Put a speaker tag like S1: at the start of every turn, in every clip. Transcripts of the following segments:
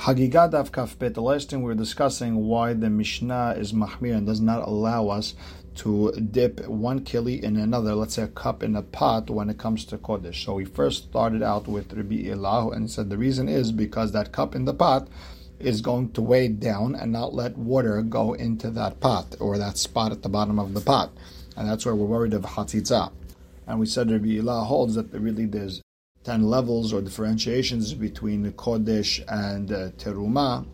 S1: Hagigah daf Kafbet, the last thing we were discussing why the Mishnah is Mahmir and does not allow us to dip one keli in another, let's say a cup in a pot when it comes to Kodesh. So we first started out with Rabbi Elah and said the reason is because that cup in the pot is going to weigh down and not let water go into that pot or that spot at the bottom of the pot. And that's where we're worried of Hatzitza. And we said Rabbi Elah holds that really there's 10 levels or differentiations between the Kodesh and uh, Teruma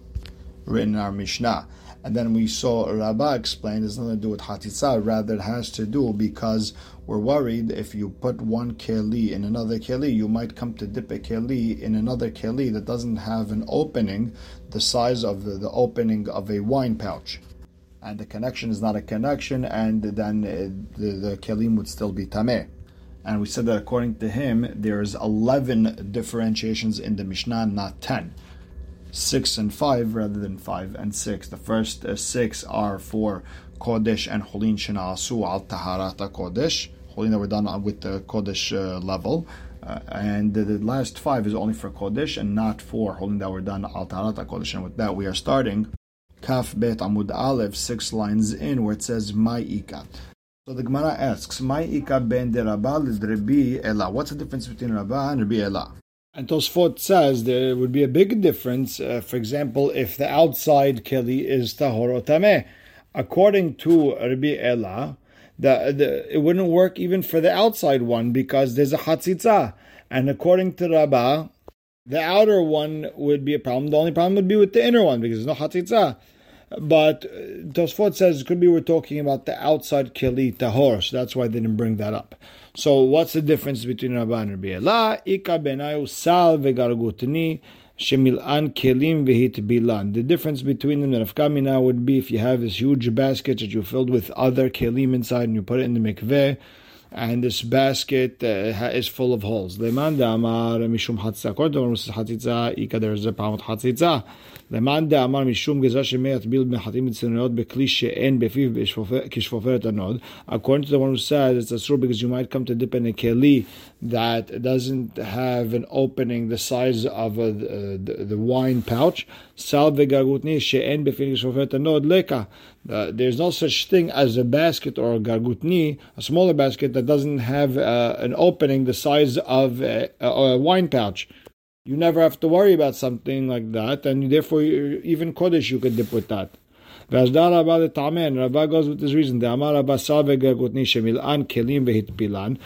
S1: written in our Mishnah. And then we saw Rabbah explain it's nothing to do with Hatzitza, rather it has to do because we're worried if you put one keli in another keli, you might come to dip a keli in another keli that doesn't have an opening the size of the, the opening of a wine pouch. And the connection is not a connection, and then uh, the, the kelim would still be tameh. And we said that according to him, there's 11 differentiations in the Mishnah, not 10. 6 and 5 rather than 5 and 6. The first uh, 6 are for Kodesh and Holin Shina'asu al Taharata Kodesh. Holin that were done with the Kodesh uh, level. Uh, and the, the, last five is only for Kodesh and not for Holin that were done al Taharata Kodesh. And with that, we are starting Kaf Bet Amud Aleph, six lines in, where it says Ma'ika. So the Gemara asks, Ma'ika ben de Rabba Rabbi. What's the difference between Rabba and Rabbi Ela? And Tosfot says there would be a big difference, uh, for example, if the outside keli is tahor or tameh. According to Rabbi Ela, the, the, it wouldn't work even for the outside one because there's a hatzitza. And according to Rabba, the outer one would be a problem. The only problem would be with the inner one because there's no hatzitza. But uh, Tosfot says it could be we're talking about the outside keli tahor, so that's why they didn't bring that up. So what's the difference between Rabba and Rabbi? Ika benayu sal vegargutni shemil'an kelim vehit bilan. The difference between them, the nafkamina would be if you have this huge basket that you filled with other kelim inside and you put it in the mikveh, and this basket uh, is full of holes. Leman amar mishum hatzitza. According to Rambam, hatzitza, ika there is a problem with hatzitza. Leman amar mishum gezah shemeyat bil mechatim mitzvot bekli she'en befiv kishfoferet anod. According to the one who says it's a asur because you might come to dip in a keli that doesn't have an opening the size of a, uh, the, the wine pouch. סל וגרגותני שאין בפיו כשפופרת הנוד לקה. There's no such thing as a basket or a gargutni, a smaller basket that doesn't have uh, an opening the size of a, a wine pouch you never have to worry about something like that, and therefore even Kodesh you could dip with that. V'azdar Rabba the Tamen, Rabba goes with this reason. The Amar Rabba Salve Gagutni Shemil'an Kelim Vehitpilan.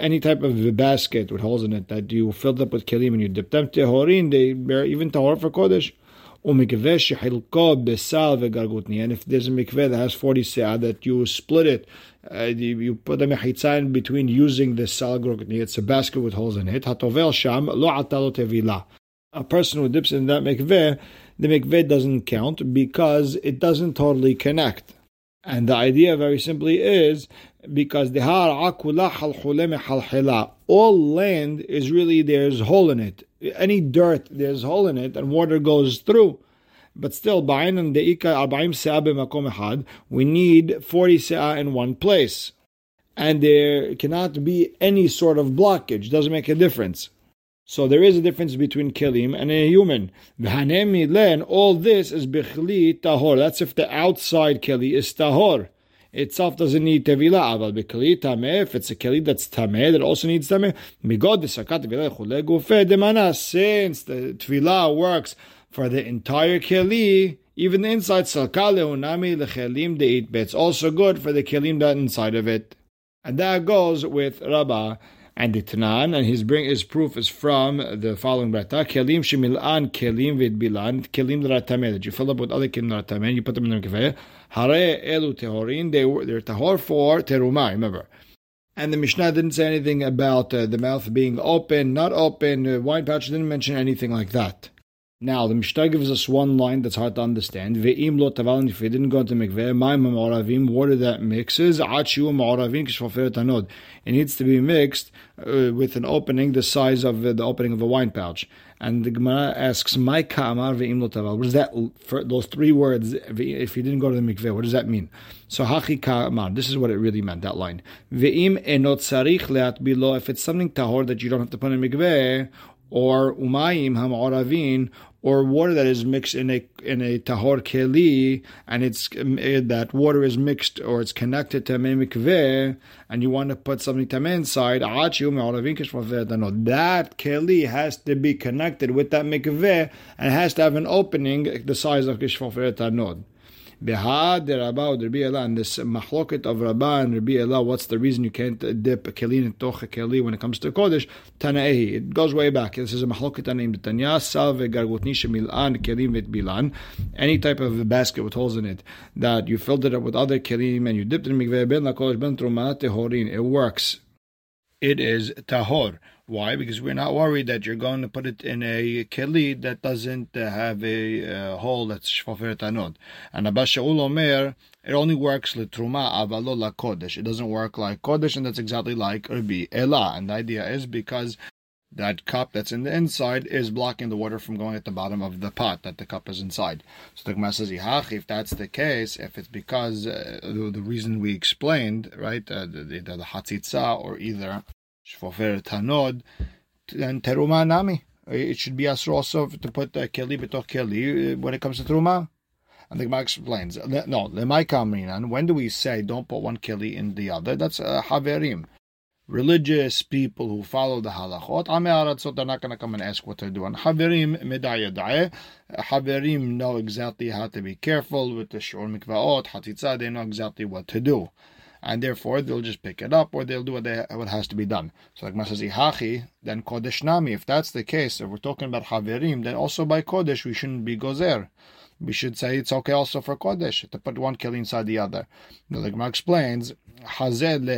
S1: Any type of basket with holes in it that you filled up with Kelim and you dip them Tehorin, they bear even Tahor for Kodesh. And if there's a mikveh that has 40 se'ah, that you split it, uh, you put the mechitza in between using the sal gargutni. It's a basket with holes in it. Hatovel sham lo atalot evila. A person who dips in that mikveh, the mikveh doesn't count because it doesn't totally connect. And the idea, very simply, is because the har all land is really there's hole in it. Any dirt there's hole in it and water goes through. But still, ba'ayin and de'ika abayim se'ah be'makom echad, we need 40 se'ah in one place. And there cannot be any sort of blockage, doesn't make a difference. So there is a difference between kelim and a human. And all this is bichli tahor. That's if the outside keli is tahor itself doesn't need tevila. Aval bekli tameh, if it's a keli that's tameh, that also needs tameh. Migod desakat tevila chule gufe demana. Since the tevila works for the entire keli, even the inside salkale unami lechelim deit. It's also good for the kelim that inside of it, and that goes with Rabbah and the Tanan, and his bring his proof is from the following brata: kelim shemilan kelim vidbilan kelim that that you fill up with other kelim that you put them in the mikveh. Hare elu tehorin, they were they're tahor for teruma. Remember. And the Mishnah didn't say anything about uh, the mouth being open, not open. Uh, wine pouch didn't mention anything like that. Now, the Mishnah gives us one line that's hard to understand. Ve'im lo tavaln, if it didn't go to the mikveh, ma'im ma'oravim, water that mixes, achiu ma'oravim kishfoferet anod. It needs to be mixed uh, with an opening the size of uh, the opening of a wine pouch. And the Gemara asks, "My ka'amar ve'im lo taval." What does that? For those three words, if you didn't go to the mikveh, what does that mean? So hachi ka'amar. This is what it really meant. That line. Ve'im enot sarich leat bilo. If it's something tahor that you don't have to put in mikveh, or umayim ham'oravin, or water that is mixed in a in a tahor keli, and it's eh, that water is mixed or it's connected to a mikveh, and you want to put something tameh inside, that keli has to be connected with that mikveh and has to have an opening the size of kishfoferet anod. Behad Rabba Rabbi Ela, and this machloket of Rabba and Rabbi Ela, what's the reason you can't dip a kelin in toch a keli when it comes to Kodesh? Tanaehi. It goes way back. This is a machloket named Tanya, Salve Gargutni Shemilan, Kelim Vit Bilan. Any type of basket with holes in it that you filled it up with other kelim and you dipped it in mikveh ben la Kodesh ben truma tehorin. It works. It is tahor. Why? Because we're not worried that you're going to put it in a keli that doesn't uh, have a uh, hole that's shfofer tanod. And Abba Shaul Omer, it only works truma avalo la kodesh. It doesn't work like kodesh, and that's exactly like Rabbi Ela. And the idea is because that cup that's in the inside is blocking the water from going at the bottom of the pot that the cup is inside. So the Gemara says, if that's the case, if it's because uh, the, the, reason we explained, right, uh, the, the, the hatzitza or either shfofer tanod, then teruma nami. It should be asr also to put the keli betoch keli uh, when it comes to teruma. And the Gemara explains, no, lemai kamrinan, when do we say don't put one keli in the other? That's uh, haverim. Religious people who follow the halachot, they're not going to come and ask what to do. And Haverim medayadae, Haverim know exactly how to be careful with the shor mikvaot, hatzitza, they know exactly what to do and therefore they'll just pick it up or they'll do what, they, what has to be done. So like Masas Ihachi, then Kodesh Nami, if that's the case, if we're talking about Haverim, then also by Kodesh we shouldn't be Gozer. We should say it's okay also for Kodesh to put one kill inside the other. The Gemara explains, The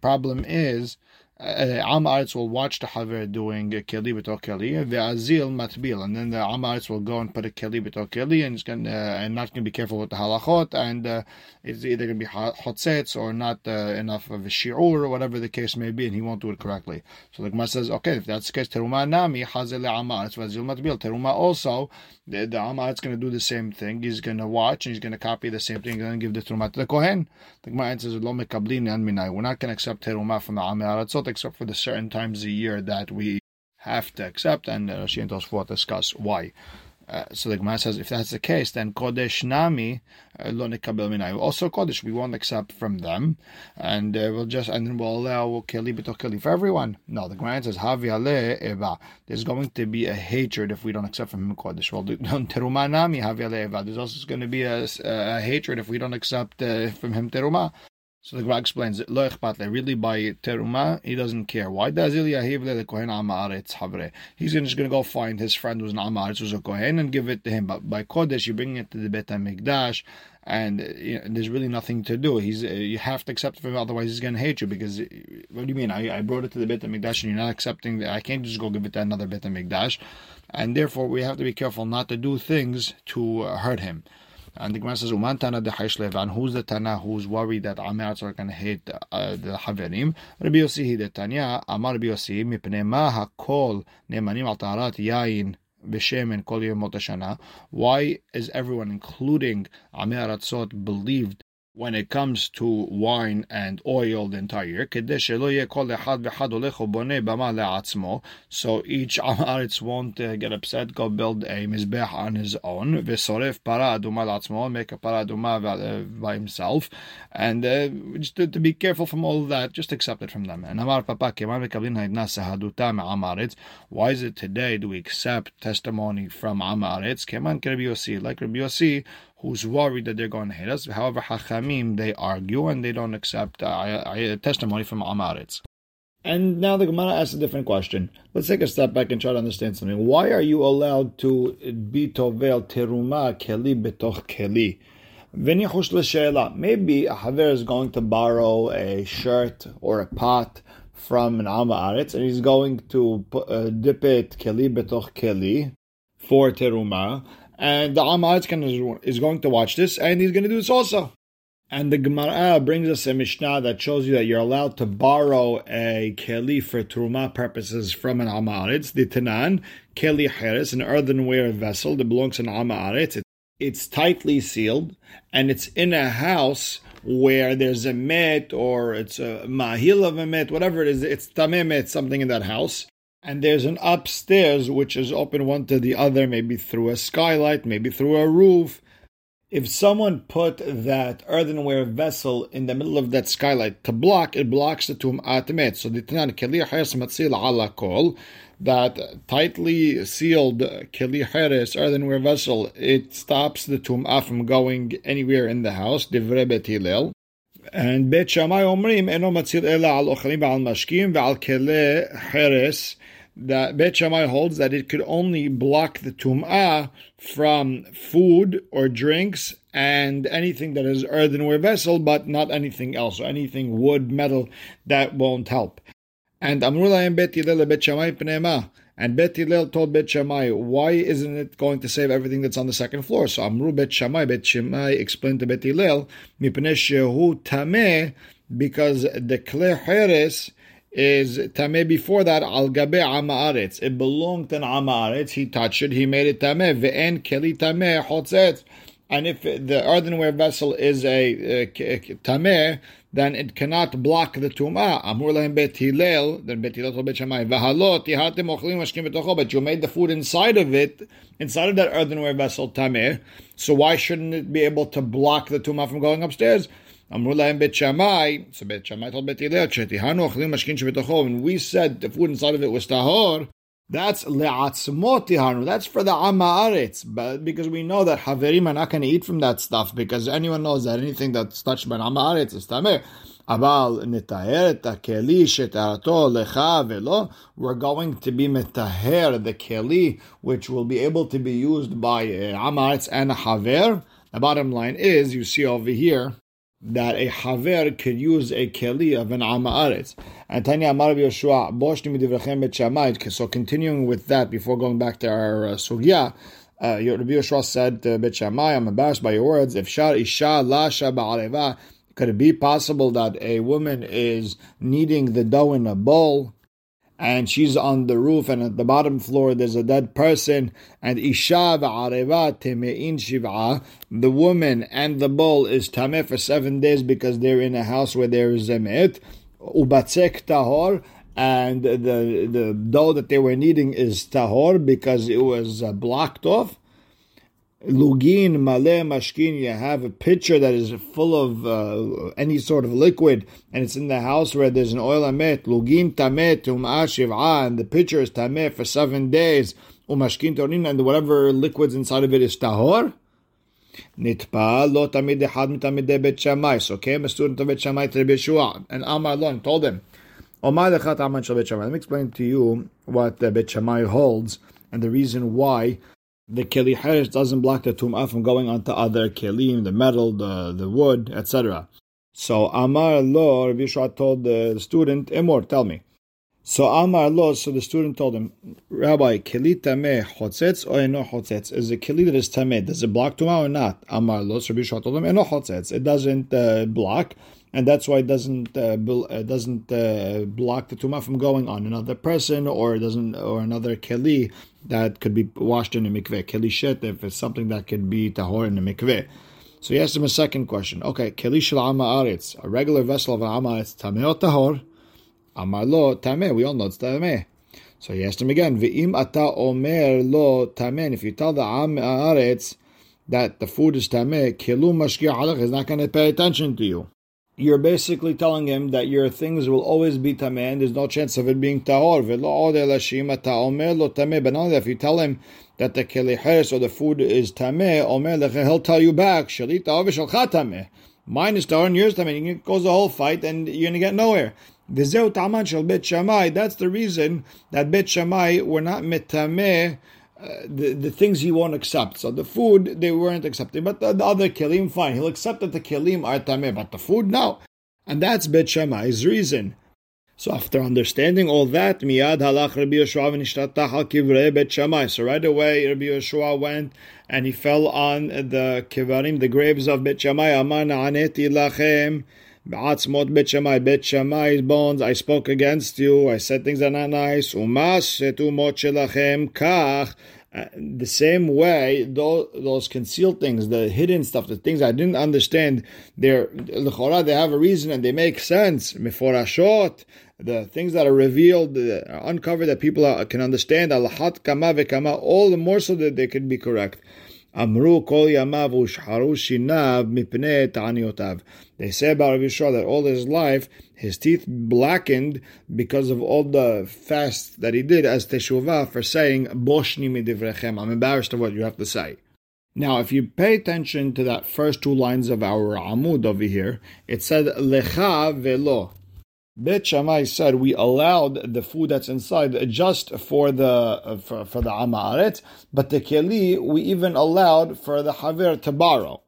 S1: problem is Am Aretz will watch the Haver doing Keli B'to Keli, Ve'azil Matbil, and then the Am Aretz will go and put a Keli B'to Keli, and, going uh, and not going to be careful with the halachot, and uh, it's either going to be hotzetz or not uh, enough of a shiur, or whatever the case may be, and he won't do it correctly. So the Gemara says, okay, if that's the case, Teruma Nami, Hazel Am Aretz, Ve'azil Matbil. Teruma also, the, the Am Aretz going to do the same thing. He's going to watch, and he's going to copy the same thing, and then give the Teruma to the Kohen. The Gemara says, Lo Mekablin We're not going to accept Teruma from the Am Aretzot, except for the certain times a year that we have to accept, and uh, Rashi and Tosfot discuss why. Uh, so the Gemara says, if that's the case, then Kodesh Nami uh, lo nekabel minayu. Also Kodesh, we won't accept from them, and uh, we'll just and then we'll allow keli b'toch keli for everyone. No, the Gemara says Havi eva. There's going to be a hatred if we don't accept from him Kodesh. Well, teruma nami Havi eva. There's also going to be a, a, hatred if we don't accept uh, from him teruma. So the Gemara explains it. Lo really by teruma, he doesn't care. Why does? He's just going to go find his friend who's an amaretz who's a kohen and give it to him. But by kodesh, you bring it to the bet hamikdash, and you know, there's really nothing to do. He's uh, you have to accept him, otherwise he's going to hate you. Because what do you mean? I, I brought it to the bet hamikdash, and you're not accepting that. I can't just go give it to another bet hamikdash, and therefore we have to be careful not to do things to uh, hurt him. And the Gemara says, Uman Tana de who's the Tana who's worried that Amirats are going to hate uh, the Haverim? Rabbi Yossi the Tanya, Amar Rabbi Yossi, Mipne Ma HaKol Nemanim Al Taharat Yain B'Shem Kol Yom Why is everyone, including Amir Atzot, believed when it comes to wine and oil the entire. So each Amaritz won't uh, get upset, go build a Mizbech on his own, make a para by himself, and uh, just to, to, be careful from all that, just accept it from them. And why is it today do we accept testimony from Amaritz? Like Yossi, who's worried that they're going to hate us. However, Hachamim, they argue and they don't accept uh, testimony from Amaritz. And now the Gemara asks a different question. Let's take a step back and try to understand something. Why are you allowed to be tovel teruma keli betoch keli? Maybe a Haver is going to borrow a shirt or a pot from an Amaretz and he's going to uh, dip it keli betoch keli for teruma and the Amaretz is going to watch this, and he's going to do this also. And the Gemara brings us a Mishnah that shows you that you're allowed to borrow a keli for truma purposes from an Amaretz. The Tanan, keli heres, an earthenware vessel that belongs to an Amaretz. It's tightly sealed, and it's in a house where there's a met or it's a mahil of a met, whatever it is, it's tameh met, something in that house and there's an upstairs which is open one to the other, maybe through a skylight, maybe through a roof. If someone put that earthenware vessel in the middle of that skylight to block, it blocks the tum'at met. So the Tanan keli matzil ala kol, that tightly sealed keli earthenware vessel, it stops the tum'ah from going anywhere in the house. Divre bet And Bet Shammai omrim eno matzil ela al ochalim v'al mashkim v'al kele heres that Bet Shammai holds that it could only block the tum'ah from food or drinks and anything that is earthenware vessel, but not anything else, or anything wood, metal, that won't help. And Amrullah Hillel Bet Shammai Pneima. And Bet Hillel told Bet Shammai, why isn't it going to save everything that's on the second floor? So Amru Bet Shammai, Bet Shammai explained to Bet Hillel, Mipnei Shehu Tameh, because the Kle Heres, is tameh before that al gabe amaaretz. It belonged to an amaaretz. He touched it. He made it tameh. Ve'en keli tameh chotzet. And if the earthenware vessel is a, a, a tameh, then it cannot block the tumah. Amur lehem bet then bet hillel bet. V'halot tihatem ochlim mashkim betocho, but you made the food inside of it, inside of that earthenware vessel tameh. So why shouldn't it be able to block the tumah from going upstairs? Amur lehem bet shammai, so bet shammai told bet hillel, shetihanu ochlim mashkim betocho. We said the food inside of it was tahor, that's le'atzmot tihanu. That's for the amaaretz. But because we know that haverim are not going to eat from that stuff because anyone knows that anything that's touched by amaaretz is tameh. אבל נטהר את הכלי שטהרתו לך ולא, we're going to be מטהר the keli which will be able to be used by uh, and a haver. The bottom line is, you see over here, that a haver could use a keli of an amaaretz. And Tanya Amar Yoshua, midivrechem bet. So continuing with that, before going back to our uh, sugya, uh, Rabbi said to Bet Shammai, I'm embarrassed by your words. If shar isha lasha ba'areva, could it be possible that a woman is kneading the dough in a bowl and she's on the roof, and at the bottom floor there's a dead person, and isha v'areva teme'in shiv'a, the woman and the bull is tameh for seven days because they're in a house where there is zemet, ubatzek tahor, and the the dough that they were kneading is tahor because it was uh, blocked off. Lugin, male, mashkin, you have a pitcher that is full of uh, any sort of liquid, and it's in the house where there's an oil amet. Lugin tamet um'ah shiv'ah, and the pitcher is tamet for seven days. Um, Umashkin torin, and whatever liquids inside of it is tahor. Nitpa lo tamid echad mitamidei bet shamai. So came a student of bet shamai to Rabbi Yeshua, and Amar lo, and told him, Omar lechat aman shal bet. Let me explain to you what the bet shamai holds, and the reason why the keli herish doesn't block the tum'ah from going onto other kelim, the metal, the, the wood, etc. So Amar lo, Rabbi Yishua told the student, Emor, tell me. So Amar lo, so the student told him, Rabbi, keli tameh chotzetz or eno chotzetz? Is a keli that is tameh, does it block tum'ah or not? Amar lo, so Rabbi Yishua told him, eno chotzetz. It doesn't uh, block and that's why it doesn't uh, uh, doesn't uh, block the tumah from going on another person or doesn't or another keli that could be washed in the mikveh keli shet if it's something that could be tahor in the mikveh. So he asked him a second question. Okay, keli shel aretz, a regular vessel of an amaretz, tameh or tahor? Amar lo tameh. We all know it's tameh. So he asked him again. Ve'im ata omer lo tameh. If you tell the amaretz that the food is tameh, kilu mashki alach is not going to pay attention to you you're basically telling him that your things will always be tameh, and there's no chance of it being tahor. But not if you tell him that the keliheres or the food is tameh, he'll tell you back, shalita avishal tameh. Mine is tahor and yours tameh. It goes the whole fight, and you're to get nowhere. That's the reason that Bet Shammai were not the, the things he won't accept. So the food they weren't accepting, but the, the other kelim, fine. He'll accept that the kelim are tameh, but the food, no. And that's Bet Shammai's reason. So after understanding all that, miyad halach Rabbi Yeshua v'nishtatach kivrei Bet Shammai. So right away, Rabbi Yeshua went and he fell on the kivarim, the graves of Bet Shammai. Aman aneti lachem. Ba'atzmot Bet Shammai, Bet Shammai's bones, I spoke against you, I said things are not nice. Umas shetumot shelachem kach. Uh, the same way, those, concealed things, the hidden stuff, the things I didn't understand, they're they have a reason and they make sense. Meforashot, the things that are revealed, uh, uncovered that people are, can understand, alahat kama vekama, all the more so that they can be correct. Amru kol yamav ushharu shinav mipnei ta'aniotav. They say about Rabbi Yishua that all his life his teeth blackened because of all the fast that he did as teshuvah for saying boshni midivrechem. I'm embarrassed of what you have to say. Now, if you pay attention to that first two lines of our Amud over here, it said lecha velo. Bet Shammai said we allowed the food that's inside just for the for, for the Amaret, but the keli we even allowed for the Haver to borrow.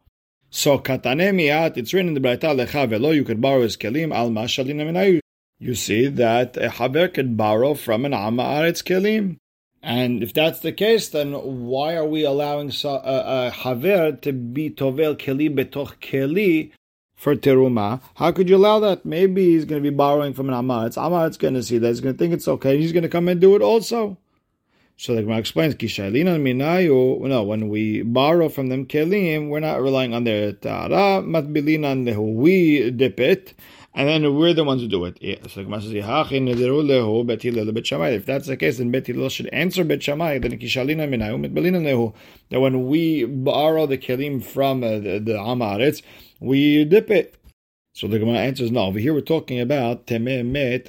S1: So katane miat, it's written in the Braita lecha velo, you could borrow his kelim al mashalina minayu. You see that a Haver could borrow from an Amaret's kelim. And if that's the case, then why are we allowing a, uh, a Haver to be tovel keli betoch keli for teruma. How could you allow that? Maybe he's going to be borrowing from an Amar. It's Amar. It's going to see that. He's going to think it's okay. He's going to come and do it also. So the Gemara explains, Kishalina minayu. No, when we borrow from them kelim, we're not relying on their tara. Matbilina lehu. We dip it, and then we're the ones who do it. So the Gemara says, If that's the case, then Bet Hillel should answer Bet. Then Kishalina minayu matbilina lehu. That when we borrow the kelim from uh, the, the Amaretz, we dip it. So the Gemara answers no. Over here we're talking about tememet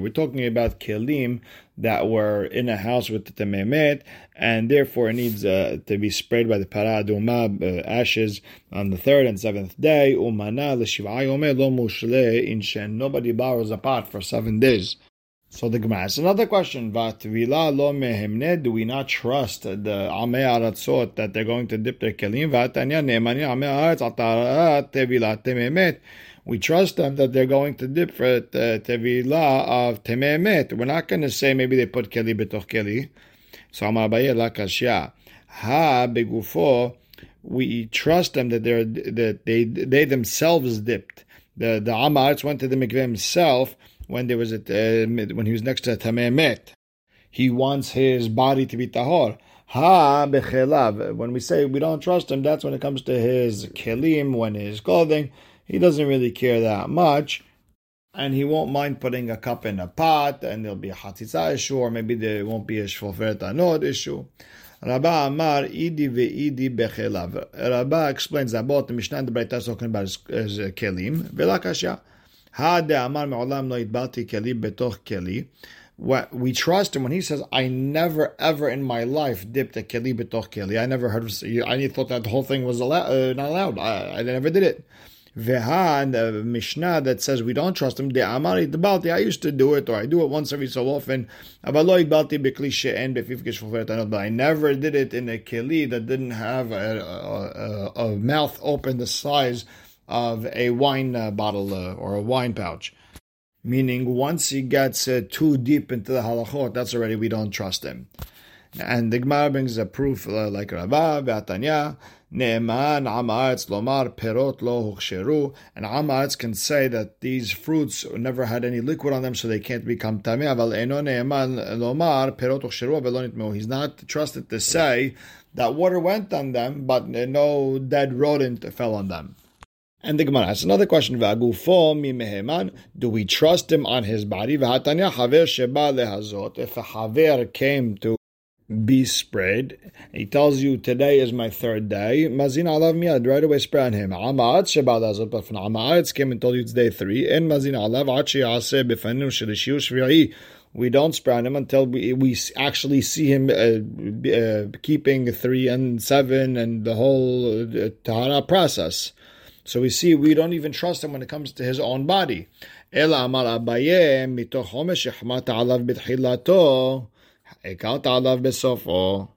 S1: We're talking about kelim that were in a house with the tememet, and therefore it needs uh, to be sprayed by the para aduma uh, ashes on the third and seventh day. Umana lo in shen. Nobody borrows a pot for seven days. So the Gemara asks another question: Vatvila lo mehemne? Do we not trust the Amei Aratzot that they're going to dip their kelim? We trust them that they're going to dip for the tevila of tememet. We're not going to say maybe they put keli betoch keli. So Amar Abaye lakashya ha begufo. We trust them that they're that they they themselves dipped. The the Amaretz went to the mikveh himself when there was a, uh, when he was next to a tameh met. He wants his body to be tahor. Ha bechelav. When we say we don't trust him, that's when it comes to his kelim, when his clothing. He doesn't really care that much. And he won't mind putting a cup in a pot, and there'll be a hatzitza issue, or maybe there won't be a shfoferet anod issue. Rabba Amar Idi ve'idi bechelav. Rabba explains that both the Mishnah and the Braita is talking about his, his uh, kelim. Velakashya. We trust him when he says, "I never ever in my life dipped a keli betoch keli." I never heard of. I thought that the whole thing was uh, not allowed. I, I, never did it. Veha and the Mishnah that says we don't trust him. The Amari Balti. I used to do it, or I do it once every so often. But I never did it in a keli that didn't have a, a, a, a mouth open the size of a wine uh, bottle uh, or a wine pouch. Meaning, once he gets uh, too deep into the halachot, that's already we don't trust him. And the Gemara brings a proof uh, like Rabba, Be'atanya, Ne'eman, Amaretz, Lomar, Perot, Lo, Huksheru. And Amaretz can say that these fruits never had any liquid on them, so they can't become Tameh. Aval Eno Ne'eman, Lomar, Perot, Huksheru, Avelonit He's not trusted to say that water went on them, but no dead rodent fell on them. And the Gemara asks another question: Do we trust him on his body? If a haver came to be spread, he tells you today is my third day. Mazin alav miyad right away spray on him. Came and told you it's day three. Mazin alav shvi'i. We don't spray on him until we, we actually see him uh, uh, keeping three and seven and the whole uh, tahara process. So we see we don't even trust him when it comes to his own body. Ela amar Abaye mitoch homesh alav b'tchilato alav.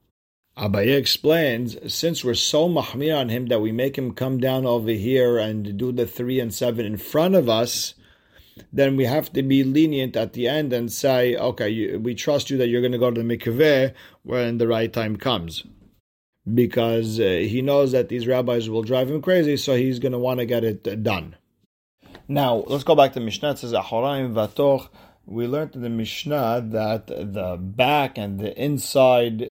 S1: Abaye explains, since we're so mahmir on him that we make him come down over here and do the three and seven in front of us, then we have to be lenient at the end and say, okay, you, we trust you that you're going to go to the mikveh when the right time comes because uh, he knows that these rabbis will drive him crazy, so he's going to want to get it done. Now, let's go back to Mishnah. It says, Ahoraim Vatoch. We learned in the Mishnah that the back and the inside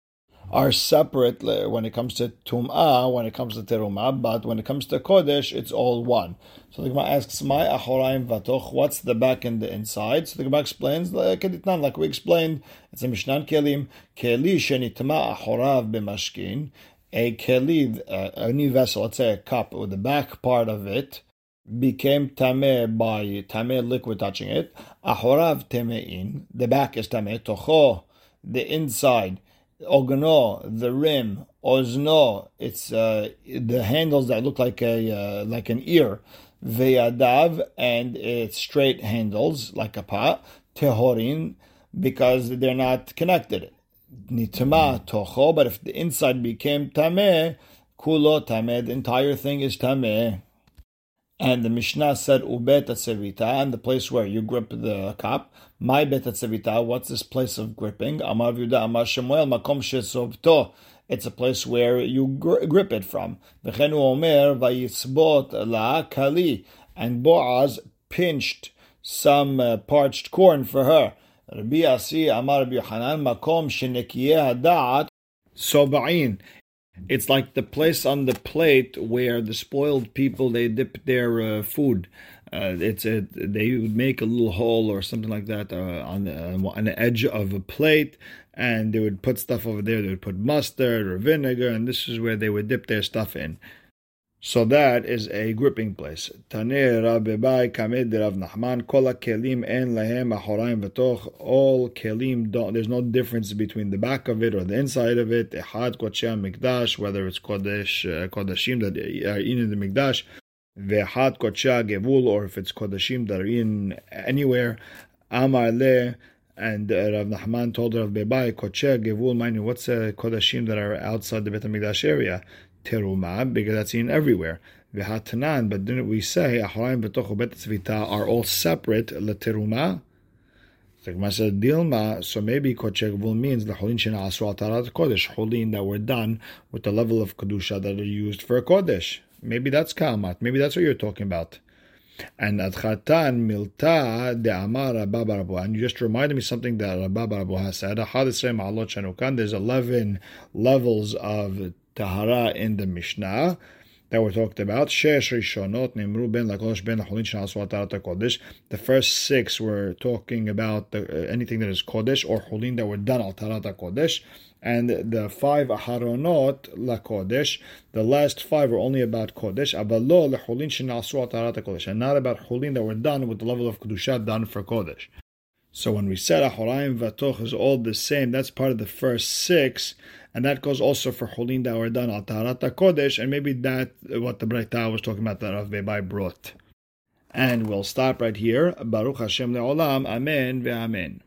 S1: are separate when it comes to tum'ah, when it comes to terumah, but when it comes to kodesh, it's all one. So the Gemara asks, "My achoraim vatoch." What's the back and the inside? So the Gemara explains, like we explained, it's a Mishnah kelim keli shenitma achorav b'mashkin. A keli, a new vessel, let's say a cup, with the back part of it became tameh by tameh liquid touching it. Ahorav temein, the back is tameh. Tocho, the inside. Ogno, the rim. Ozno, it's uh, the handles that look like a uh, like an ear. Veyadav, and it's straight handles like a pot. Tehorin, because they're not connected. Nitma tocho, but if the inside became tameh, kulo tameh, the entire thing is tameh. And the Mishnah said ubet atzevita, and the place where you grip the cup. My bet atzevita. What's this place of gripping? Amar Yuda Amar Shemuel makom shesovto. It's a place where you gr- grip it from. V'chenu omer vayitzbot la kali. And Boaz pinched some uh, parched corn for her. Rabbi Asi Amar Rabbi Yochanan makom shenekiyeh hadat sobain. It's like the place on the plate where the spoiled people they dip their uh, food. Uh, it's a they would make a little hole or something like that uh, on the on the edge of a plate, and they would put stuff over there. They would put mustard or vinegar, and this is where they would dip their stuff in. So that is a gripping place. Taneh Rabbi Kamed Rav Nachman Kol kelim en lahem achoraim v'toch. All kelim don't. There's no difference between the back of it or the inside of it. Echad kodshei mikdash, whether it's kodesh uh, kodashim that are in the mikdash, ve'echad kodshei gevul, or if it's Kodeshim that are in anywhere. Amar le. And uh, Rav Nachman told Rav Bebai, Kocheh Gevul, mind what's uh, Kodashim that are outside the Bet HaMikdash area? Teruma because that's seen everywhere. V'hatanan, but didn't we say aharim b'tochu bet tzvita are all separate leteruma? Dilma, so maybe kochegvul means the holin shena asu al tarat kodesh, holin that were done with the level of kedusha that are used for a kodesh. Maybe that's kalmat. Maybe that's what you're talking about. And adchatan milta de amar And you just reminded me something that Rabba has said. There's 11 levels of tahara in the Mishnah that were talked about. Shesh Rishonot Nimru Ben Lakosh Ben Holin Kodesh. The first six were talking about the, uh, anything that is Kodesh or Holin that were done al Tarata Kodesh. And the five Aharonot La Kodesh, the last five were only about Kodesh. Abalo Leholin Shinasu Tarata Kodesh, and not about Holin that were done with the level of Kedusha done for Kodesh. So when we said Ahoraim Vatoch is all the same, that's part of the first six and that goes also for Cholin that were al Taharata Kodesh, and maybe that what the Breita was talking about that Rav Bebai brought. And we'll stop right here. Baruch Hashem le'olam. Amen ve'amen.